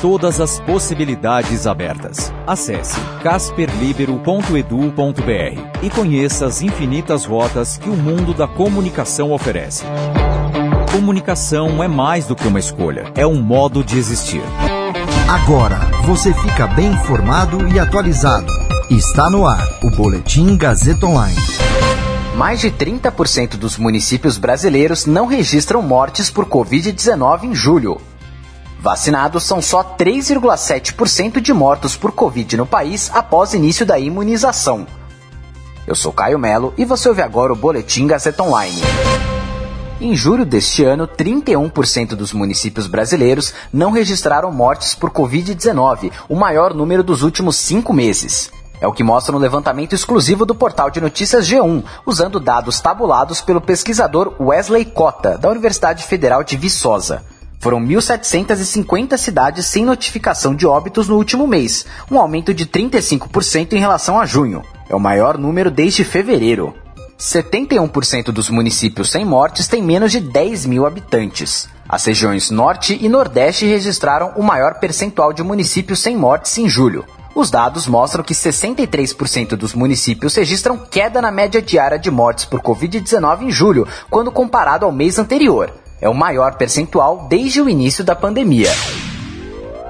Todas as possibilidades abertas. Acesse casperlibero.edu.br e conheça as infinitas rotas que o mundo da comunicação oferece. Comunicação é mais do que uma escolha, é um modo de existir. Agora você fica bem informado e atualizado. Está no ar o Boletim Gazeta Online. Mais de 30% dos municípios brasileiros não registram mortes por Covid-19 em julho. Vacinados são só 3,7% de mortos por Covid no país após início da imunização. Eu sou Caio Melo e você ouve agora o Boletim Gazeta Online. Em julho deste ano, 31% dos municípios brasileiros não registraram mortes por Covid-19, o maior número dos últimos cinco meses. É o que mostra um levantamento exclusivo do portal de notícias G1, usando dados tabulados pelo pesquisador Wesley Cota, da Universidade Federal de Viçosa. Foram 1.750 cidades sem notificação de óbitos no último mês, um aumento de 35% em relação a junho. É o maior número desde fevereiro. 71% dos municípios sem mortes têm menos de 10 mil habitantes. As regiões Norte e Nordeste registraram o maior percentual de municípios sem mortes em julho. Os dados mostram que 63% dos municípios registram queda na média diária de mortes por Covid-19 em julho, quando comparado ao mês anterior. É o maior percentual desde o início da pandemia.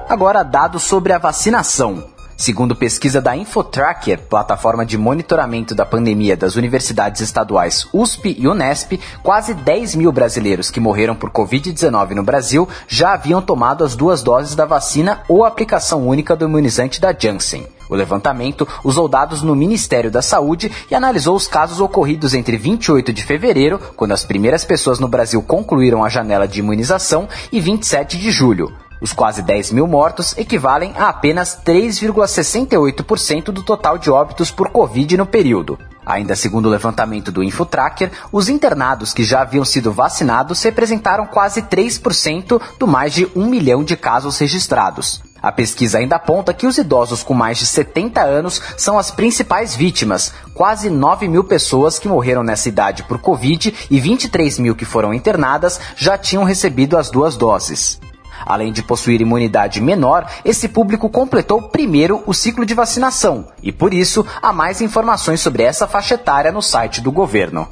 Agora, dados sobre a vacinação. Segundo pesquisa da Infotracker, plataforma de monitoramento da pandemia das universidades estaduais USP e Unesp, quase 10 mil brasileiros que morreram por Covid-19 no Brasil já haviam tomado as duas doses da vacina ou aplicação única do imunizante da Janssen. O levantamento usou dados no Ministério da Saúde e analisou os casos ocorridos entre 28 de fevereiro, quando as primeiras pessoas no Brasil concluíram a janela de imunização, e 27 de julho. Os quase 10 mil mortos equivalem a apenas 3,68% do total de óbitos por Covid no período. Ainda segundo o levantamento do Infotracker, os internados que já haviam sido vacinados representaram quase 3% do mais de 1 milhão de casos registrados. A pesquisa ainda aponta que os idosos com mais de 70 anos são as principais vítimas, quase 9 mil pessoas que morreram nessa idade por Covid e 23 mil que foram internadas já tinham recebido as duas doses. Além de possuir imunidade menor, esse público completou primeiro o ciclo de vacinação e, por isso, há mais informações sobre essa faixa etária no site do governo.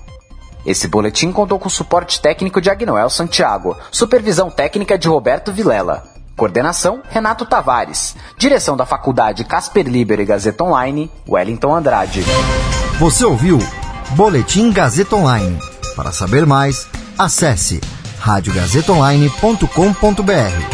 Esse boletim contou com suporte técnico de Agnoel Santiago, supervisão técnica de Roberto Vilela. Coordenação: Renato Tavares. Direção da Faculdade Casper Liber e Gazeta Online, Wellington Andrade. Você ouviu Boletim Gazeta Online. Para saber mais, acesse radiogazetaonline.com.br.